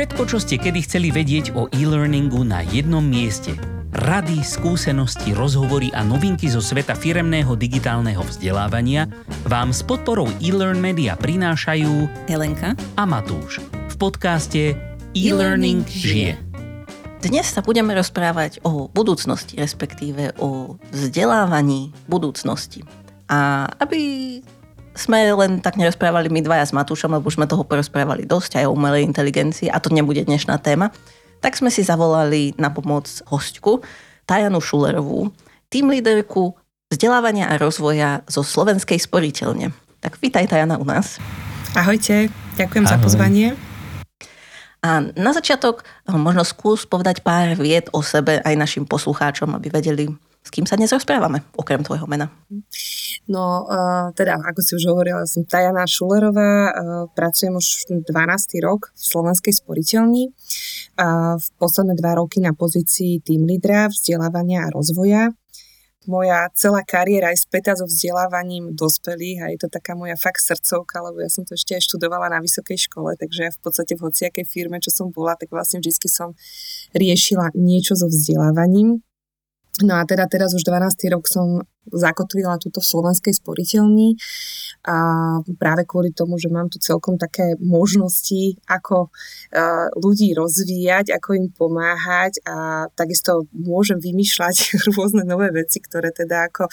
Všetko, čo ste kedy chceli vedieť o e-learningu na jednom mieste. Rady, skúsenosti, rozhovory a novinky zo sveta firemného digitálneho vzdelávania vám s podporou e-learn media prinášajú Helenka a Matúš v podcaste E-Learning žije. Dnes sa budeme rozprávať o budúcnosti, respektíve o vzdelávaní budúcnosti. A aby sme len tak nerozprávali my dvaja s Matúšom, lebo už sme toho porozprávali dosť aj o umelej inteligencii a to nebude dnešná téma, tak sme si zavolali na pomoc hostku Tajanu Šulerovú, tým líderku vzdelávania a rozvoja zo Slovenskej sporiteľne. Tak vítaj Tajana u nás. Ahojte, ďakujem Ahoj. za pozvanie. A na začiatok eh, možno skús povedať pár vied o sebe aj našim poslucháčom, aby vedeli, s kým sa dnes rozprávame, okrem tvojho mena. No, uh, teda, ako si už hovorila, som Tajana Šulerová, uh, pracujem už 12. rok v Slovenskej sporiteľni. Uh, v posledné dva roky na pozícii tým lídra, vzdelávania a rozvoja. Moja celá kariéra je spätá so vzdelávaním dospelých a je to taká moja fakt srdcovka, lebo ja som to ešte aj študovala na vysokej škole, takže ja v podstate v hociakej firme, čo som bola, tak vlastne vždy som riešila niečo so vzdelávaním. No a teda teraz už 12. rok som zakotvila túto v slovenskej sporiteľni a práve kvôli tomu, že mám tu celkom také možnosti, ako ľudí rozvíjať, ako im pomáhať a takisto môžem vymýšľať rôzne nové veci, ktoré teda ako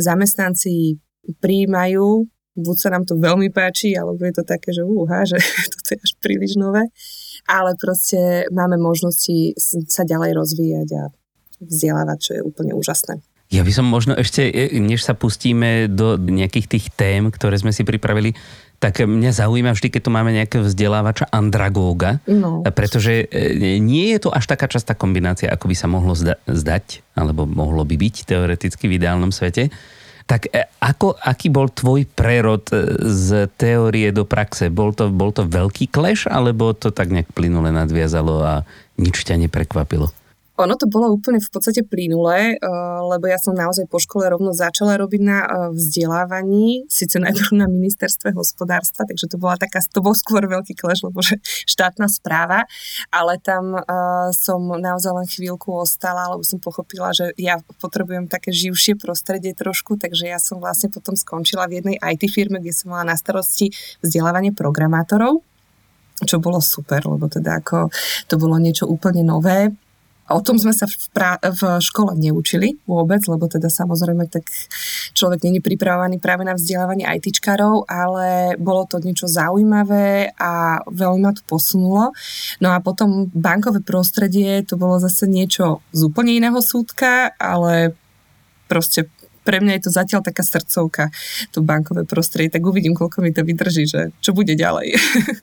zamestnanci príjmajú, buď sa nám to veľmi páči, alebo je to také, že úha, že to je až príliš nové, ale proste máme možnosti sa ďalej rozvíjať a vzdelávať, čo je úplne úžasné. Ja by som možno ešte, e, než sa pustíme do nejakých tých tém, ktoré sme si pripravili, tak mňa zaujíma vždy, keď tu máme nejakého vzdelávača andragóga, no. pretože e, nie je to až taká častá kombinácia, ako by sa mohlo zdať, alebo mohlo by byť teoreticky v ideálnom svete. Tak e, ako, aký bol tvoj prerod z teórie do praxe? Bol to, bol to veľký kleš, alebo to tak nejak plynule nadviazalo a nič ťa neprekvapilo? Ono to bolo úplne v podstate plynulé, eh, lebo ja som naozaj po škole rovno začala robiť na eh, vzdelávaní, síce najprv na ministerstve hospodárstva, takže to, bola taká, to bol skôr veľký kleš, lebo že štátna správa, ale tam uh, som naozaj len chvíľku ostala, lebo som pochopila, že ja potrebujem také živšie prostredie trošku, takže ja som vlastne potom skončila v jednej IT firme, kde som mala na starosti vzdelávanie programátorov čo bolo super, lebo teda ako to bolo niečo úplne nové o tom sme sa v, pra- v škole neučili vôbec, lebo teda samozrejme tak človek není pripravovaný práve na vzdelávanie ITčkarov, ale bolo to niečo zaujímavé a veľmi ma to posunulo. No a potom bankové prostredie, to bolo zase niečo z úplne iného súdka, ale proste pre mňa je to zatiaľ taká srdcovka, to bankové prostredie, tak uvidím, koľko mi to vydrží, že čo bude ďalej.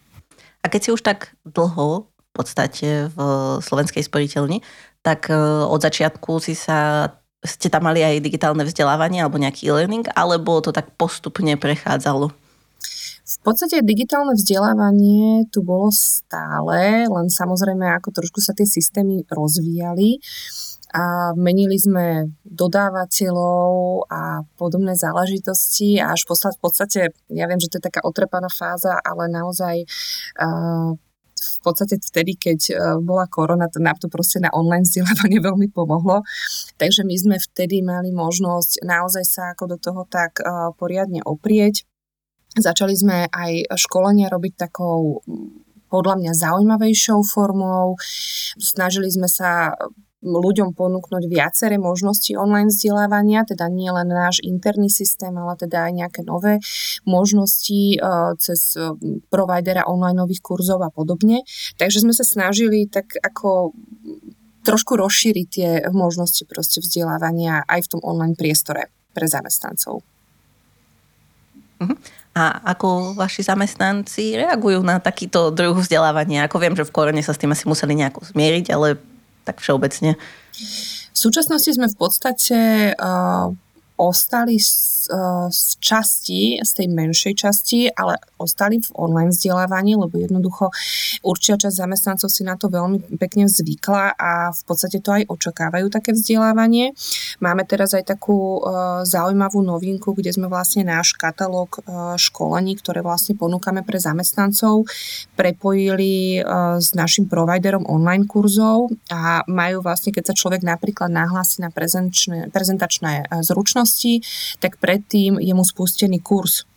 A keď si už tak dlho podstate v slovenskej sporiteľni, tak e, od začiatku si sa ste tam mali aj digitálne vzdelávanie alebo nejaký e-learning, alebo to tak postupne prechádzalo? V podstate digitálne vzdelávanie tu bolo stále, len samozrejme ako trošku sa tie systémy rozvíjali a menili sme dodávateľov a podobné záležitosti a až v podstate, ja viem, že to je taká otrepaná fáza, ale naozaj uh, v podstate vtedy, keď e, bola korona, to nám to proste na online vzdelávanie veľmi pomohlo. Takže my sme vtedy mali možnosť naozaj sa ako do toho tak e, poriadne oprieť. Začali sme aj školenia robiť takou podľa mňa zaujímavejšou formou. Snažili sme sa ľuďom ponúknuť viaceré možnosti online vzdelávania, teda nie len náš interný systém, ale teda aj nejaké nové možnosti uh, cez uh, providera online kurzov a podobne. Takže sme sa snažili tak ako trošku rozšíriť tie možnosti proste vzdelávania aj v tom online priestore pre zamestnancov. Uh-huh. A ako vaši zamestnanci reagujú na takýto druh vzdelávania? Ako viem, že v korone sa s tým asi museli nejako zmieriť, ale tak všeobecne? V súčasnosti sme v podstate uh, ostali z časti, z tej menšej časti, ale ostali v online vzdelávaní, lebo jednoducho určia časť zamestnancov si na to veľmi pekne zvykla a v podstate to aj očakávajú také vzdelávanie. Máme teraz aj takú zaujímavú novinku, kde sme vlastne náš katalóg školení, ktoré vlastne ponúkame pre zamestnancov, prepojili s našim providerom online kurzov a majú vlastne, keď sa človek napríklad nahlási na prezentačné, zručnosti, tak predtým je mu spustený kurz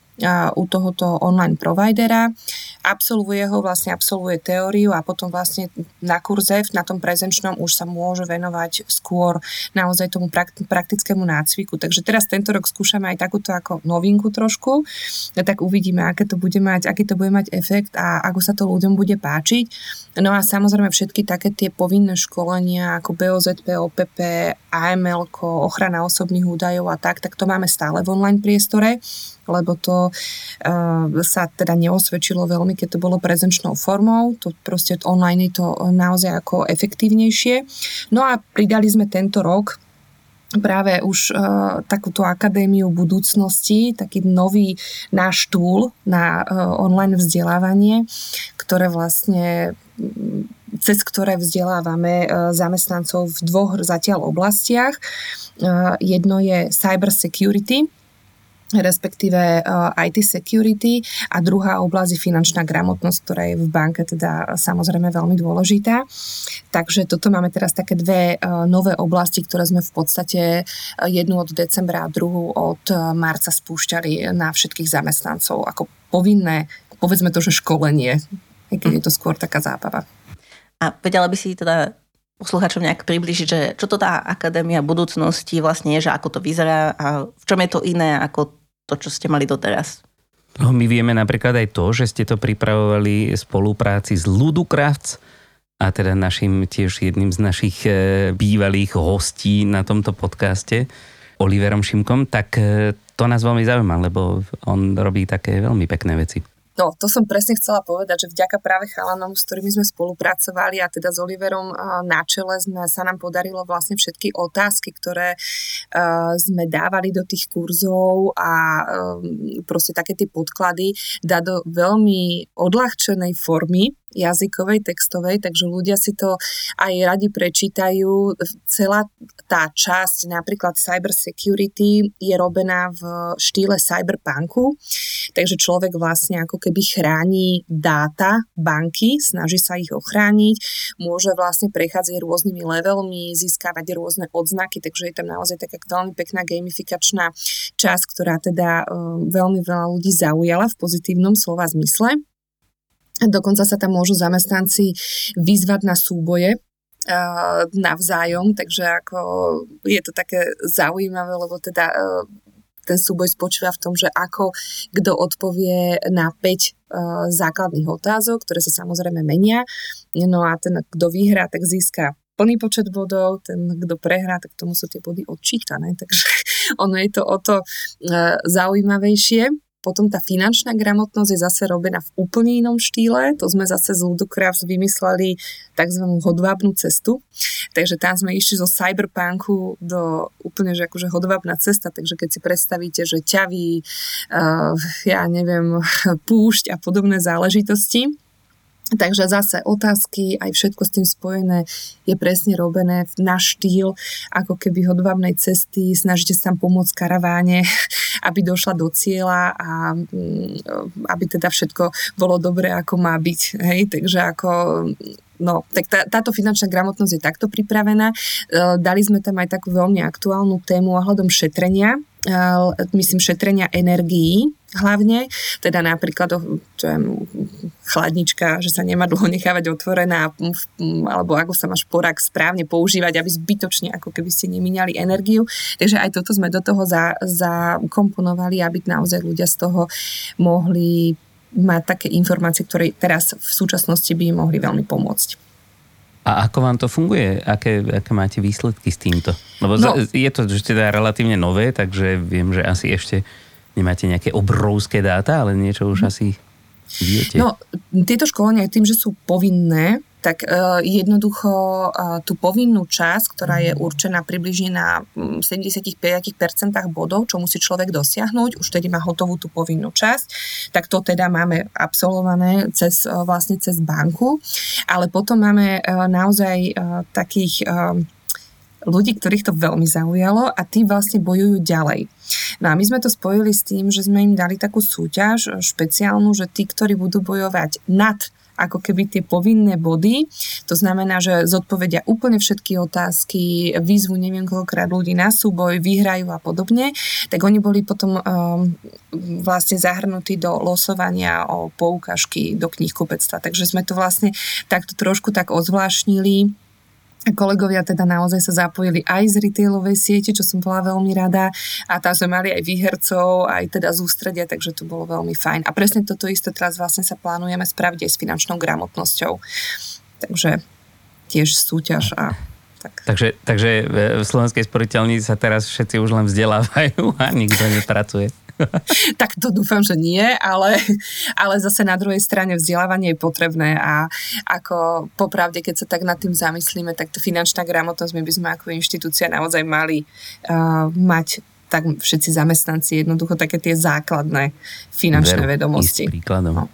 u tohoto online providera, absolvuje ho, vlastne absolvuje teóriu a potom vlastne na kurze, na tom prezenčnom už sa môže venovať skôr naozaj tomu praktickému nácviku. Takže teraz tento rok skúšame aj takúto ako novinku trošku, tak uvidíme, aké to bude mať, aký to bude mať efekt a ako sa to ľuďom bude páčiť. No a samozrejme všetky také tie povinné školenia ako BOZP, OPP, AML, ochrana osobných údajov a tak, tak to máme stále v online priestore lebo to uh, sa teda neosvedčilo veľmi, keď to bolo prezenčnou formou, to proste online je to naozaj ako efektívnejšie. No a pridali sme tento rok práve už uh, takúto akadémiu budúcnosti, taký nový náš túl na uh, online vzdelávanie, ktoré vlastne cez ktoré vzdelávame zamestnancov v dvoch zatiaľ oblastiach. Jedno je cyber security, respektíve uh, IT security a druhá oblasť je finančná gramotnosť, ktorá je v banke teda samozrejme veľmi dôležitá. Takže toto máme teraz také dve uh, nové oblasti, ktoré sme v podstate jednu od decembra a druhú od marca spúšťali na všetkých zamestnancov ako povinné, povedzme to, že školenie, keď je to skôr taká zábava. A vedela by si teda posluchačom nejak približiť, že čo to tá akadémia budúcnosti vlastne je, že ako to vyzerá a v čom je to iné ako to, čo ste mali doteraz? No, my vieme napríklad aj to, že ste to pripravovali v spolupráci s Ludocrafts a teda našim tiež jedným z našich e, bývalých hostí na tomto podcaste, Oliverom Šimkom, tak e, to nás veľmi zaujíma, lebo on robí také veľmi pekné veci. No, to som presne chcela povedať, že vďaka práve chalanom, s ktorými sme spolupracovali a teda s Oliverom na čele sme, sa nám podarilo vlastne všetky otázky, ktoré sme dávali do tých kurzov a um, proste také tie podklady dať do veľmi odľahčenej formy, jazykovej, textovej, takže ľudia si to aj radi prečítajú. Celá tá časť, napríklad cyber security, je robená v štýle cyberpunku, takže človek vlastne ako keby chráni dáta banky, snaží sa ich ochrániť, môže vlastne prechádzať rôznymi levelmi, získavať rôzne odznaky, takže je tam naozaj taká veľmi pekná gamifikačná časť, ktorá teda um, veľmi veľa ľudí zaujala v pozitívnom slova zmysle. Dokonca sa tam môžu zamestnanci vyzvať na súboje, navzájom, takže ako je to také zaujímavé, lebo teda ten súboj spočíva v tom, že ako kto odpovie na 5 základných otázok, ktoré sa samozrejme menia. No a ten, kto vyhrá, tak získa plný počet bodov, ten, kto prehrá, tak tomu sú tie body odčítané, takže ono je to o to zaujímavejšie. Potom tá finančná gramotnosť je zase robená v úplne inom štýle. To sme zase z Ludocrafts vymysleli tzv. hodvábnu cestu. Takže tam sme išli zo cyberpunku do úplne, že akože hodvábna cesta. Takže keď si predstavíte, že ťaví, uh, ja neviem, púšť a podobné záležitosti, Takže zase otázky, aj všetko s tým spojené je presne robené na štýl ako keby hodvábnej cesty, snažíte sa tam pomôcť karaváne, aby došla do cieľa a mm, aby teda všetko bolo dobré, ako má byť. Hej? Takže ako No, tak tá, táto finančná gramotnosť je takto pripravená. E, dali sme tam aj takú veľmi aktuálnu tému ohľadom šetrenia, myslím, šetrenia energií hlavne, teda napríklad čo je, chladnička, že sa nemá dlho nechávať otvorená, alebo ako sa máš porak správne používať, aby zbytočne ako keby ste nemínali energiu. Takže aj toto sme do toho za, zakomponovali, aby naozaj ľudia z toho mohli mať také informácie, ktoré teraz v súčasnosti by im mohli veľmi pomôcť. A ako vám to funguje? Aké, aké máte výsledky s týmto? Lebo no. je to teda relatívne nové, takže viem, že asi ešte nemáte nejaké obrovské dáta, ale niečo už hm. asi viete. No, tieto školenia tým, že sú povinné, tak uh, jednoducho uh, tú povinnú časť, ktorá je určená približne na 75% mm, bodov, čo musí človek dosiahnuť, už tedy má hotovú tú povinnú časť, tak to teda máme absolvované cez, uh, vlastne cez banku, ale potom máme naozaj takých ľudí, ktorých to veľmi zaujalo a tí vlastne bojujú ďalej. No a my sme to spojili s tým, že sme im dali takú súťaž špeciálnu, že tí, ktorí budú bojovať nad ako keby tie povinné body. To znamená, že zodpovedia úplne všetky otázky, výzvu neviem koľkokrát ľudí na súboj, vyhrajú a podobne, tak oni boli potom um, vlastne zahrnutí do losovania o poukážky do knihkupectva. Takže sme to vlastne takto trošku tak ozvlášnili Kolegovia teda naozaj sa zapojili aj z retailovej siete, čo som bola veľmi rada a tam sme mali aj výhercov, aj teda z ústredia, takže to bolo veľmi fajn. A presne toto isté teraz vlastne sa plánujeme spraviť aj s finančnou gramotnosťou. Takže tiež súťaž a tak. Takže, takže v Slovenskej sporiteľni sa teraz všetci už len vzdelávajú a nikto nepracuje. tak to dúfam, že nie, ale, ale zase na druhej strane vzdelávanie je potrebné a ako popravde, keď sa tak nad tým zamyslíme, tak to finančná gramotnosť my by sme ako inštitúcia naozaj mali uh, mať tak všetci zamestnanci jednoducho také tie základné finančné Veru, vedomosti. príkladom. No.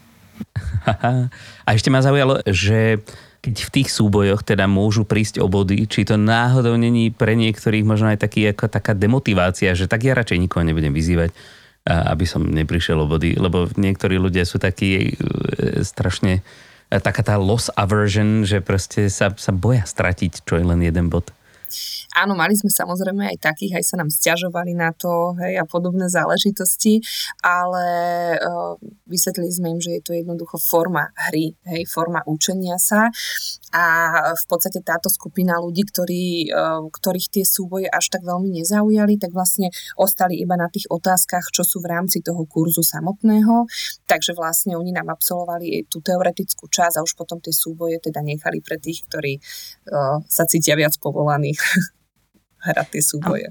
a ešte ma zaujalo, že keď v tých súbojoch teda môžu prísť o body, či to náhodou není pre niektorých možno aj taký, ako taká demotivácia, že tak ja radšej nikoho nebudem vyzývať, aby som neprišiel o body, lebo niektorí ľudia sú takí e, strašne e, taká tá loss aversion, že proste sa, sa boja stratiť čo je len jeden bod. Áno, mali sme samozrejme aj takých, aj sa nám stiažovali na to hej, a podobné záležitosti, ale uh, vysvetlili sme im, že je to jednoducho forma hry, hej, forma učenia sa. A v podstate táto skupina ľudí, ktorí, uh, ktorých tie súboje až tak veľmi nezaujali, tak vlastne ostali iba na tých otázkach, čo sú v rámci toho kurzu samotného, takže vlastne oni nám absolvovali tú teoretickú časť a už potom tie súboje teda nechali pre tých, ktorí uh, sa cítia viac povolaní hrať tie súboje.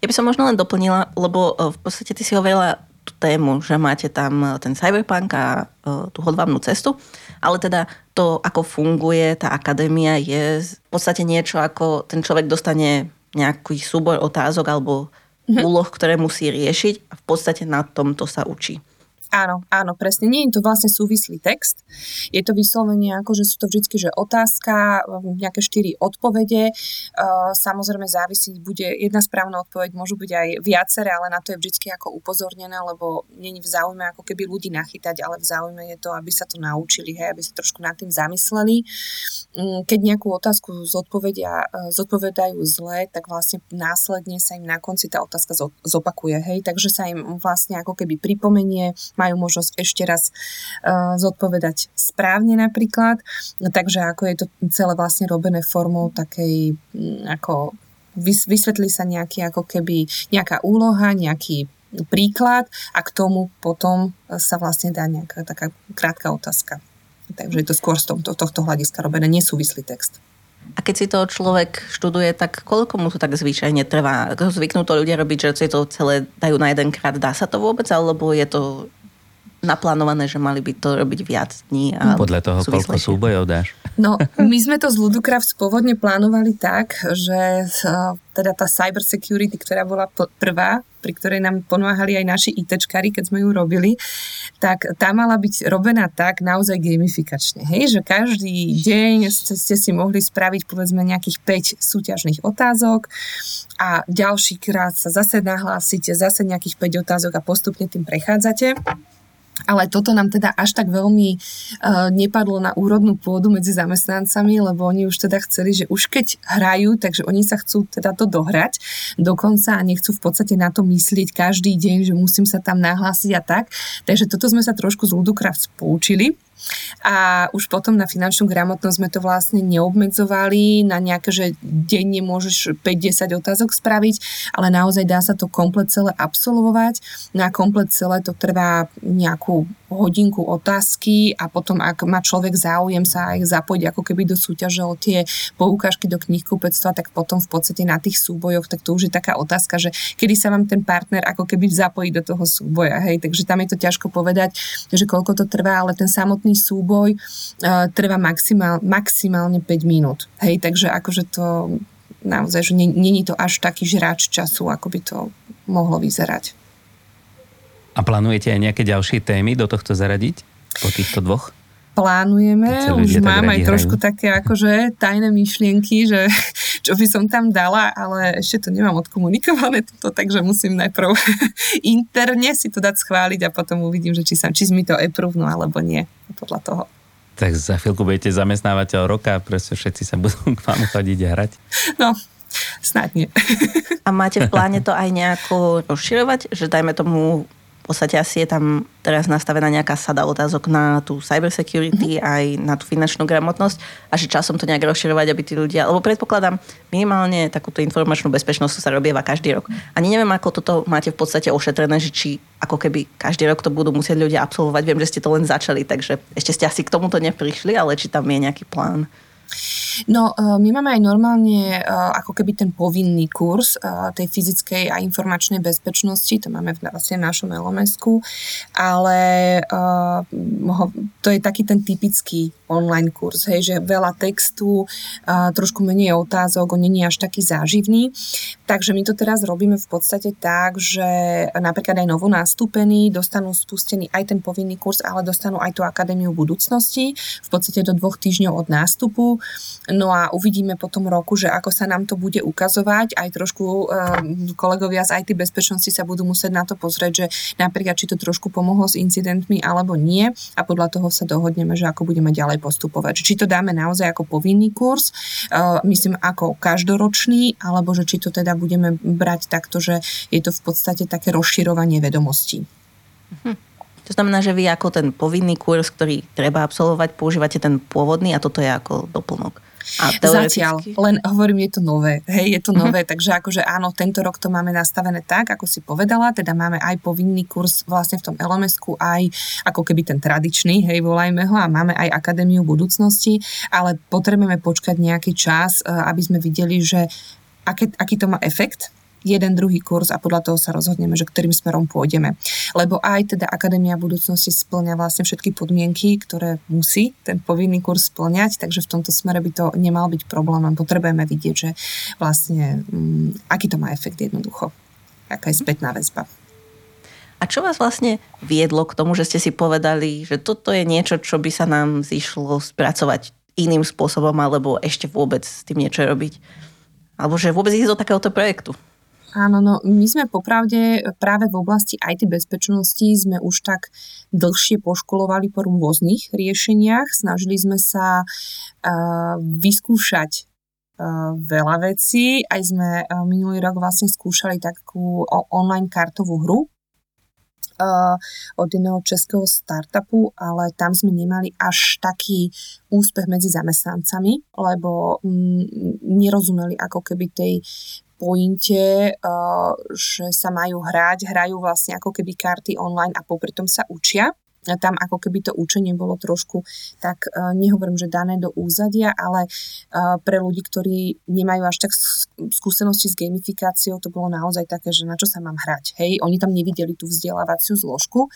Ja by som možno len doplnila, lebo e, v podstate ty si hovorila tú tému, že máte tam e, ten cyberpunk a e, tú hodvábnu cestu, ale teda to, ako funguje tá akadémia, je v podstate niečo, ako ten človek dostane nejaký súbor otázok alebo mm-hmm. úloh, ktoré musí riešiť a v podstate na tomto sa učí. Áno, áno, presne. Nie je to vlastne súvislý text. Je to vyslovene ako, že sú to vždy, že otázka, nejaké štyri odpovede. Uh, samozrejme závisí, bude jedna správna odpoveď, môžu byť aj viaceré, ale na to je vždy ako upozornené, lebo není v záujme ako keby ľudí nachytať, ale v záujme je to, aby sa to naučili, hej, aby sa trošku nad tým zamysleli. Mm, keď nejakú otázku zodpovedia, uh, zodpovedajú zle, tak vlastne následne sa im na konci tá otázka zopakuje, hej, takže sa im vlastne ako keby pripomenie, majú možnosť ešte raz uh, zodpovedať správne napríklad. Takže ako je to celé vlastne robené formou takej ako vysvetlí sa nejaký ako keby nejaká úloha, nejaký príklad a k tomu potom sa vlastne dá nejaká taká krátka otázka. Takže je to skôr z tohto, tohto hľadiska robené nesúvislý text. A keď si to človek študuje, tak koľko mu to tak zvyčajne trvá? Zvyknú to ľudia robiť, že si to celé dajú na jeden krát. Dá sa to vôbec? Alebo je to naplánované, že mali by to robiť viac dní. A Podľa toho, koľko súbojov dáš. No, my sme to z Ludocraft pôvodne plánovali tak, že teda tá cyber security, ktorá bola prvá, pri ktorej nám pomáhali aj naši ITčkári, keď sme ju robili, tak tá mala byť robená tak naozaj gamifikačne. Hej, že každý deň ste, ste si mohli spraviť povedzme nejakých 5 súťažných otázok a ďalší krát sa zase nahlásite, zase nejakých 5 otázok a postupne tým prechádzate. Ale toto nám teda až tak veľmi uh, nepadlo na úrodnú pôdu medzi zamestnancami, lebo oni už teda chceli, že už keď hrajú, takže oni sa chcú teda to dohrať dokonca a nechcú v podstate na to myslieť každý deň, že musím sa tam nahlásiť a tak. Takže toto sme sa trošku z Ludocraft poučili a už potom na finančnú gramotnosť sme to vlastne neobmedzovali na nejaké, že denne môžeš 5-10 otázok spraviť, ale naozaj dá sa to komplet celé absolvovať. Na komplet celé to trvá nejakú hodinku otázky a potom, ak má človek záujem sa aj zapojiť ako keby do súťaže o tie poukážky do knihkupectva, tak potom v podstate na tých súbojoch, tak to už je taká otázka, že kedy sa vám ten partner ako keby zapojí do toho súboja, hej, takže tam je to ťažko povedať, že koľko to trvá, ale ten samotný súboj uh, trvá maximál, maximálne 5 minút, hej, takže akože to naozaj, že není to až taký žráč času, ako by to mohlo vyzerať. A plánujete aj nejaké ďalšie témy do tohto zaradiť po týchto dvoch? plánujeme, už mám aj hrajú. trošku také akože tajné myšlienky, že čo by som tam dala, ale ešte to nemám odkomunikované toto, takže musím najprv interne si to dať schváliť a potom uvidím, že či, sa, či mi to approvenú alebo nie, podľa toho. Tak za chvíľku budete zamestnávateľ roka proste všetci sa budú k vám chodiť a hrať. No, snáď nie. A máte v pláne to aj nejako rozširovať, že dajme tomu v podstate asi je tam teraz nastavená nejaká sada otázok na tú cybersecurity mm-hmm. aj na tú finančnú gramotnosť a že časom to nejak rozširovať, aby tí ľudia, lebo predpokladám, minimálne takúto informačnú bezpečnosť sa robieva každý rok. Ani neviem, ako toto máte v podstate ošetrené, že či ako keby každý rok to budú musieť ľudia absolvovať. Viem, že ste to len začali, takže ešte ste asi k tomuto neprišli, ale či tam je nejaký plán. No, e, my máme aj normálne e, ako keby ten povinný kurz e, tej fyzickej a informačnej bezpečnosti, to máme vlastne v našom lms ale to je taký ten typický online kurz, hej, že veľa textu, trošku menej otázok, on není až taký záživný. Takže my to teraz robíme v podstate tak, že napríklad aj novo nastúpení dostanú spustený aj ten povinný kurz, ale dostanú aj tú Akadémiu budúcnosti, v podstate do dvoch týždňov od nástupu. No a uvidíme potom roku, že ako sa nám to bude ukazovať. Aj trošku um, kolegovia z IT bezpečnosti sa budú musieť na to pozrieť, že napríklad či to trošku pomohlo s incidentmi alebo nie a podľa toho sa dohodneme, že ako budeme ďalej postupovať. Či to dáme naozaj ako povinný kurz, uh, myslím ako každoročný, alebo že či to teda budeme brať takto, že je to v podstate také rozširovanie vedomostí. Hm. To znamená, že vy ako ten povinný kurz, ktorý treba absolvovať, používate ten pôvodný a toto je ako doplnok. A teoreticky... Zatiaľ, len hovorím, je to nové. Hej, je to uh-huh. nové, takže akože áno, tento rok to máme nastavené tak, ako si povedala, teda máme aj povinný kurz vlastne v tom lms aj ako keby ten tradičný, hej, volajme ho, a máme aj Akadémiu budúcnosti, ale potrebujeme počkať nejaký čas, eh, aby sme videli, že aký, aký to má efekt, jeden druhý kurz a podľa toho sa rozhodneme, že ktorým smerom pôjdeme. Lebo aj teda Akadémia budúcnosti splňa vlastne všetky podmienky, ktoré musí ten povinný kurz splňať, takže v tomto smere by to nemal byť problém, potrebujeme vidieť, že vlastne um, aký to má efekt jednoducho, aká je spätná väzba. A čo vás vlastne viedlo k tomu, že ste si povedali, že toto je niečo, čo by sa nám zišlo spracovať iným spôsobom, alebo ešte vôbec s tým niečo robiť? Alebo že vôbec ísť do takéhoto projektu? Áno, no my sme popravde práve v oblasti IT bezpečnosti sme už tak dlhšie poškolovali po rôznych riešeniach. Snažili sme sa uh, vyskúšať uh, veľa vecí. Aj sme minulý rok vlastne skúšali takú online kartovú hru, od jedného českého startupu, ale tam sme nemali až taký úspech medzi zamestnancami, lebo mm, nerozumeli ako keby tej pointe, uh, že sa majú hrať, hrajú vlastne ako keby karty online a popri tom sa učia tam ako keby to učenie bolo trošku, tak uh, nehovorím, že dané do úzadia, ale uh, pre ľudí, ktorí nemajú až tak skúsenosti s gamifikáciou, to bolo naozaj také, že na čo sa mám hrať. Hej, oni tam nevideli tú vzdelávaciu zložku.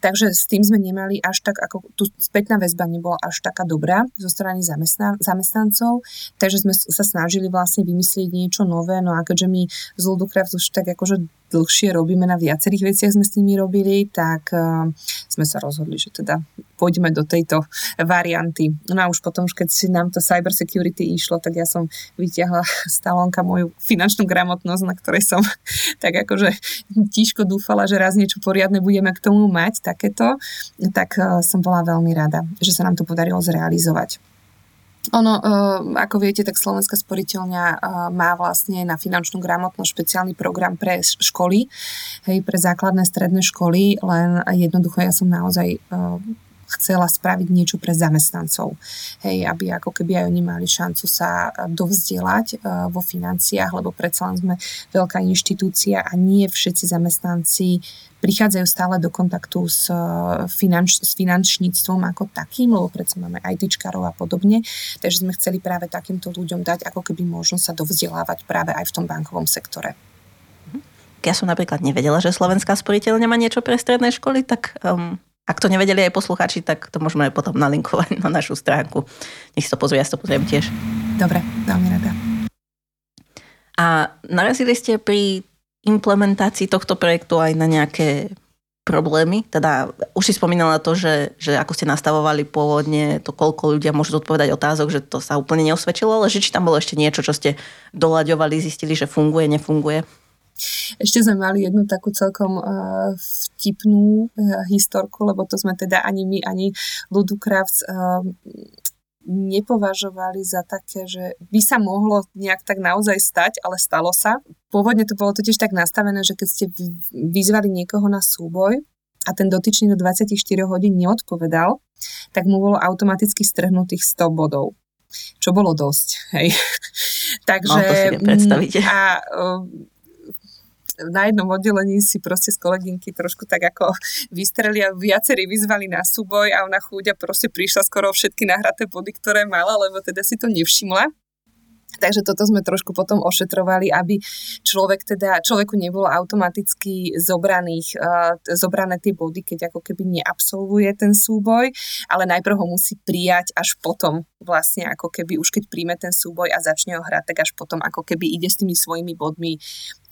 Takže s tým sme nemali až tak, ako tu spätná väzba nebola až taká dobrá zo strany zamestnan- zamestnancov, takže sme sa snažili vlastne vymyslieť niečo nové, no a keďže my z Ludocraft už tak akože dlhšie robíme na viacerých veciach sme s nimi robili, tak uh, sme sa rozhodli, že teda pôjdeme do tejto varianty. No a už potom, keď si nám to cyber security išlo, tak ja som vyťahla stalonka moju finančnú gramotnosť, na ktorej som tak akože tížko dúfala, že raz niečo poriadne budeme k tomu mať, takéto, tak uh, som bola veľmi rada, že sa nám to podarilo zrealizovať. Ono, uh, ako viete, tak Slovenská sporiteľňa uh, má vlastne na finančnú gramotnosť špeciálny program pre školy, hej, pre základné stredné školy, len jednoducho ja som naozaj uh, chcela spraviť niečo pre zamestnancov. Hej, aby ako keby aj oni mali šancu sa dovzdielať vo financiách, lebo predsa len sme veľká inštitúcia a nie všetci zamestnanci prichádzajú stále do kontaktu s, finanč, s finančníctvom ako takým, lebo predsa máme ITčkarov a podobne. Takže sme chceli práve takýmto ľuďom dať ako keby možnosť sa dovzdelávať práve aj v tom bankovom sektore. Ja som napríklad nevedela, že Slovenská sporiteľňa má niečo pre stredné školy, tak um, ak to nevedeli aj posluchači, tak to môžeme aj potom nalinkovať na našu stránku. Nech si to pozrie, ja si to pozriem tiež. Dobre, veľmi rada. A narazili ste pri implementácii tohto projektu aj na nejaké problémy? Teda už si spomínala to, že, že ako ste nastavovali pôvodne to, koľko ľudia môžu odpovedať otázok, že to sa úplne neosvedčilo, ale že či tam bolo ešte niečo, čo ste doľaďovali, zistili, že funguje, nefunguje? Ešte sme mali jednu takú celkom uh, vtipnú uh, historku, lebo to sme teda ani my, ani Ludukravc uh, nepovažovali za také, že by sa mohlo nejak tak naozaj stať, ale stalo sa. Pôvodne to bolo totiž tak nastavené, že keď ste vyzvali niekoho na súboj a ten dotyčný do 24 hodín neodpovedal, tak mu bolo automaticky strhnutých 100 bodov čo bolo dosť. Hej. Takže... No, to si a na jednom oddelení si proste z kolegynky trošku tak ako vystreli a viacerí vyzvali na súboj a ona chúďa proste prišla skoro všetky nahraté body, ktoré mala, lebo teda si to nevšimla. Takže toto sme trošku potom ošetrovali, aby človek teda, človeku nebolo automaticky zobraných, uh, zobrané tie body, keď ako keby neabsolvuje ten súboj, ale najprv ho musí prijať až potom vlastne ako keby už keď príjme ten súboj a začne ho hrať, tak až potom ako keby ide s tými svojimi bodmi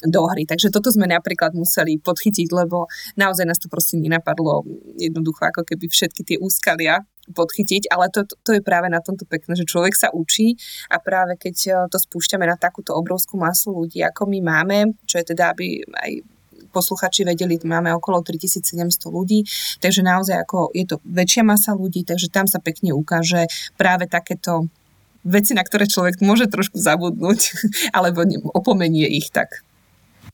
do hry. Takže toto sme napríklad museli podchytiť, lebo naozaj nás to proste nenapadlo jednoducho ako keby všetky tie úskalia podchytiť, ale to, to je práve na tomto pekné, že človek sa učí a práve keď eh, to spúšťame na takúto obrovskú masu ľudí, ako my máme, čo je teda, aby aj posluchači vedeli, máme okolo 3700 ľudí, takže naozaj ako je to väčšia masa ľudí, takže tam sa pekne ukáže práve takéto veci, na ktoré človek môže trošku zabudnúť, alebo opomenie ich tak.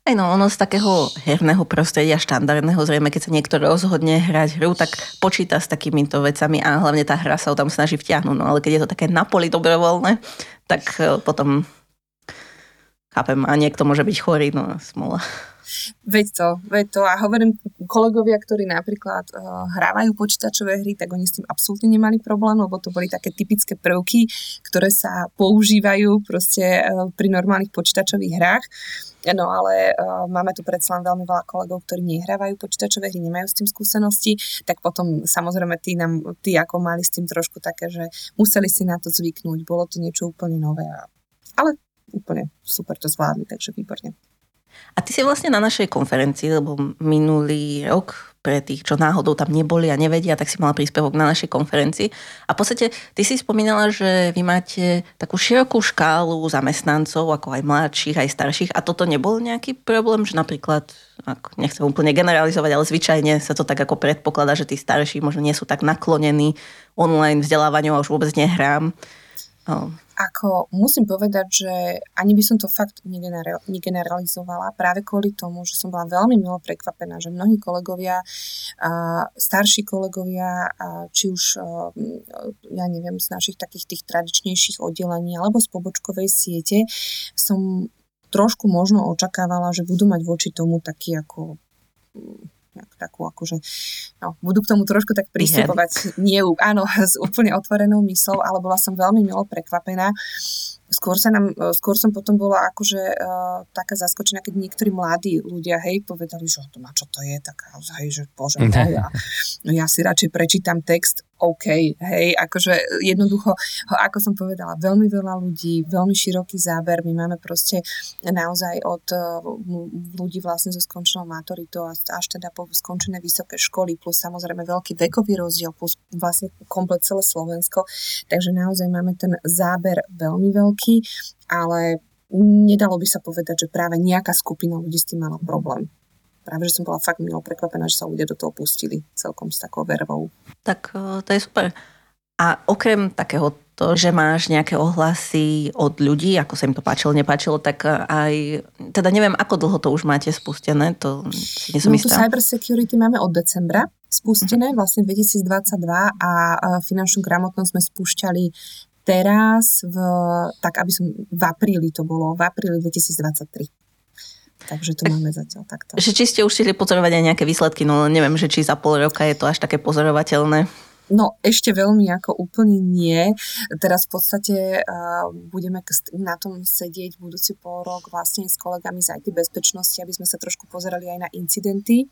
Aj no, ono z takého herného prostredia štandardného, zrejme keď sa niekto rozhodne hrať hru, tak počíta s takýmito vecami a hlavne tá hra sa ho tam snaží vtiahnuť. No ale keď je to také napoli dobrovoľné, tak e, potom chápem, a niekto môže byť chorý, no smola. Veď to, veď to. A hovorím, kolegovia, ktorí napríklad uh, hrávajú počítačové hry, tak oni s tým absolútne nemali problém, lebo to boli také typické prvky, ktoré sa používajú proste uh, pri normálnych počítačových hrách. No ale uh, máme tu predsa len veľmi veľa kolegov, ktorí nehrávajú počítačové hry, nemajú s tým skúsenosti, tak potom samozrejme tí, nám, tí ako mali s tým trošku také, že museli si na to zvyknúť, bolo to niečo úplne nové. Ale úplne super to zvládli, takže výborne. A ty si vlastne na našej konferencii, lebo minulý rok pre tých, čo náhodou tam neboli a nevedia, tak si mala príspevok na našej konferencii. A v podstate ty si spomínala, že vy máte takú širokú škálu zamestnancov, ako aj mladších, aj starších. A toto nebol nejaký problém, že napríklad, ako nechcem úplne generalizovať, ale zvyčajne sa to tak ako predpokladá, že tí starší možno nie sú tak naklonení online vzdelávaniu a už vôbec nehrám. Oh. Ako musím povedať, že ani by som to fakt negeneralizovala práve kvôli tomu, že som bola veľmi milo prekvapená, že mnohí kolegovia, starší kolegovia, či už, ja neviem, z našich takých tých tradičnejších oddelení alebo z pobočkovej siete, som trošku možno očakávala, že budú mať voči tomu taký ako takú akože, no, budú k tomu trošku tak pristupovať, nie, áno, s úplne otvorenou myslou, ale bola som veľmi milo prekvapená. Skôr, sa nám, skôr som potom bola akože uh, taká zaskočená, keď niektorí mladí ľudia, hej, povedali, že to na čo to je, tak hej, že bože, ja, no ja si radšej prečítam text, OK, hej, akože jednoducho, ako som povedala, veľmi veľa ľudí, veľmi široký záber, my máme proste naozaj od eh, ľudí vlastne so skončenou maturitou až teda po skončené vysoké školy, plus samozrejme veľký vekový rozdiel, plus vlastne komplet celé Slovensko, takže naozaj máme ten záber veľmi veľký, ale nedalo by sa povedať, že práve nejaká skupina ľudí s tým mala problém práve, že som bola fakt milo prekvapená, že sa ľudia do toho pustili celkom s takou vervou. Tak to je super. A okrem takého to, že máš nejaké ohlasy od ľudí, ako sa im to páčilo, nepáčilo, tak aj, teda neviem, ako dlho to už máte spustené, to nie som no, istá. cyber security máme od decembra, spustené vlastne 2022 a finančnú gramotnosť sme spúšťali teraz, v, tak aby som, v apríli to bolo, v apríli 2023. Takže to máme zatiaľ takto. Že či ste už stihli pozorovať aj nejaké výsledky, no neviem, že či za pol roka je to až také pozorovateľné. No ešte veľmi ako úplne nie. Teraz v podstate uh, budeme na tom sedieť budúci pol rok vlastne s kolegami z IT bezpečnosti, aby sme sa trošku pozerali aj na incidenty,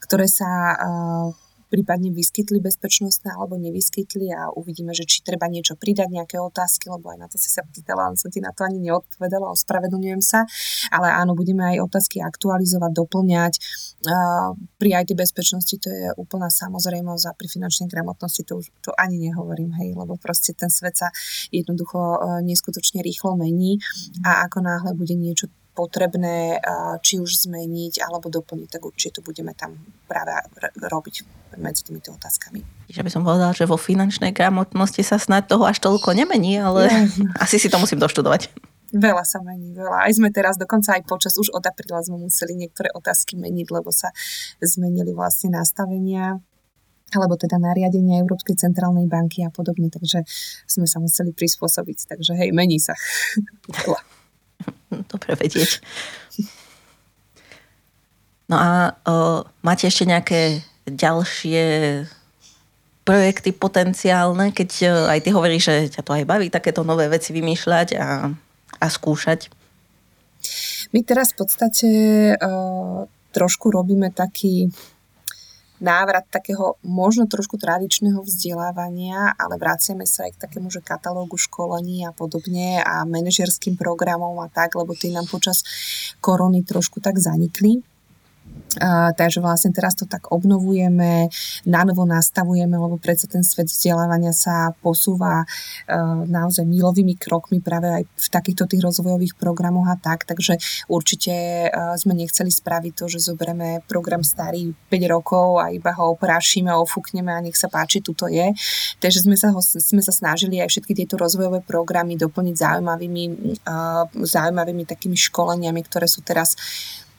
ktoré sa uh, prípadne vyskytli bezpečnostné alebo nevyskytli a uvidíme, že či treba niečo pridať, nejaké otázky, lebo aj na to si sa pýtala, som ti na to ani neodpovedala, ospravedlňujem sa. Ale áno, budeme aj otázky aktualizovať, doplňať. Pri IT bezpečnosti to je úplná samozrejmosť a pri finančnej gramotnosti to už to ani nehovorím, hej, lebo proste ten svet sa jednoducho e, neskutočne rýchlo mení a ako náhle bude niečo potrebné či už zmeniť alebo doplniť, tak určite to budeme tam práve robiť medzi týmito otázkami. Že by som povedala, že vo finančnej gramotnosti sa snad toho až toľko nemení, ale ja. asi si to musím doštudovať. Veľa sa mení, veľa. Aj sme teraz, dokonca aj počas už od apríla sme museli niektoré otázky meniť, lebo sa zmenili vlastne nastavenia alebo teda nariadenia Európskej centrálnej banky a podobne, takže sme sa museli prispôsobiť. Takže hej, mení sa. Dobre vedieť. No a o, máte ešte nejaké ďalšie projekty potenciálne, keď aj ty hovoríš, že ťa to aj baví takéto nové veci vymýšľať a, a skúšať? My teraz v podstate uh, trošku robíme taký návrat takého možno trošku tradičného vzdelávania, ale vraciame sa aj k takému, že katalógu školení a podobne a manažerským programom a tak, lebo tie nám počas korony trošku tak zanikli. Takže vlastne teraz to tak obnovujeme, na novo nastavujeme, lebo predsa ten svet vzdelávania sa posúva uh, naozaj milovými krokmi práve aj v takýchto tých rozvojových programoch a tak, takže určite uh, sme nechceli spraviť to, že zoberieme program starý 5 rokov a iba ho oprášime, ofúkneme a nech sa páči, tuto je. Takže sme sa, ho, sme sa snažili aj všetky tieto rozvojové programy doplniť zaujímavými, zaujímavými takými školeniami, ktoré sú teraz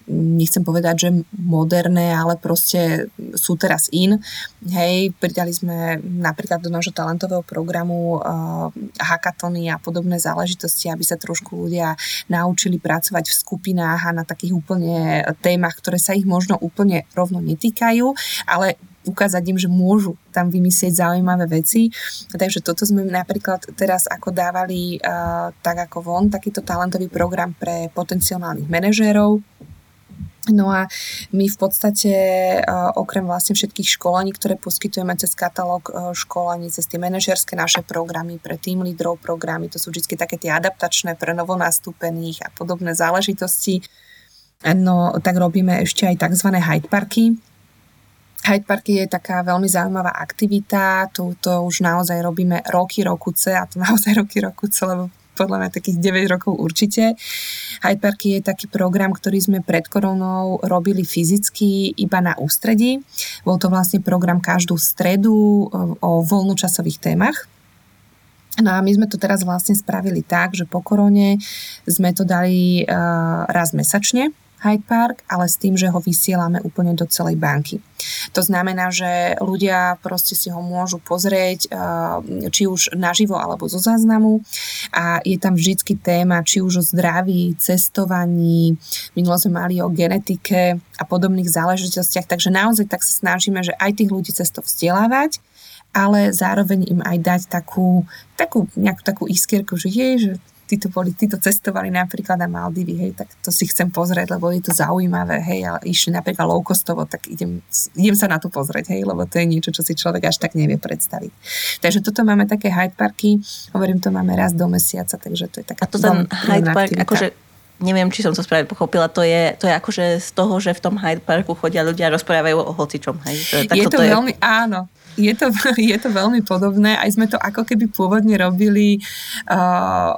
nechcem povedať, že moderné, ale proste sú teraz in. Hej, pridali sme napríklad do nášho talentového programu uh, hackatony a podobné záležitosti, aby sa trošku ľudia naučili pracovať v skupinách a na takých úplne témach, ktoré sa ich možno úplne rovno netýkajú, ale ukázať im, že môžu tam vymyslieť zaujímavé veci. Takže toto sme napríklad teraz ako dávali uh, tak ako von, takýto talentový program pre potenciálnych manažérov, No a my v podstate okrem vlastne všetkých školení, ktoré poskytujeme cez katalóg e, školení, cez tie manažerské naše programy, pre tým lídrov programy, to sú vždy také tie adaptačné pre novonastúpených a podobné záležitosti. No tak robíme ešte aj tzv. Hyde Parky, Hyde Park je taká veľmi zaujímavá aktivita, tu to už naozaj robíme roky, rokuce a to naozaj roky, rokuce, lebo podľa mňa takých 9 rokov určite. Hyde Park je taký program, ktorý sme pred koronou robili fyzicky iba na ústredí. Bol to vlastne program každú stredu o voľnočasových témach. No a my sme to teraz vlastne spravili tak, že po korone sme to dali uh, raz mesačne, Hyde Park, ale s tým, že ho vysielame úplne do celej banky. To znamená, že ľudia proste si ho môžu pozrieť eh, či už naživo alebo zo záznamu a je tam vždycky téma či už o zdraví, cestovaní, minulo sme mali o genetike a podobných záležitostiach, takže naozaj tak sa snažíme, že aj tých ľudí cez to vzdelávať, ale zároveň im aj dať takú, takú nejakú takú iskierku, že je, že títo, boli, títo cestovali napríklad na Maldivy, hej, tak to si chcem pozrieť, lebo je to zaujímavé, hej, ale išli napríklad low costovo, tak idem, idem sa na to pozrieť, hej, lebo to je niečo, čo si človek až tak nevie predstaviť. Takže toto máme také Hyde Parky, hovorím, to máme raz do mesiaca, takže to je taká... A to ten Hyde Park, aktivita. akože neviem, či som to správne pochopila, to je, to je akože z toho, že v tom Hyde Parku chodia ľudia a rozprávajú o hocičom. Hej? Tak je to, to veľmi, je... áno, je to, je to veľmi podobné. Aj sme to ako keby pôvodne robili uh,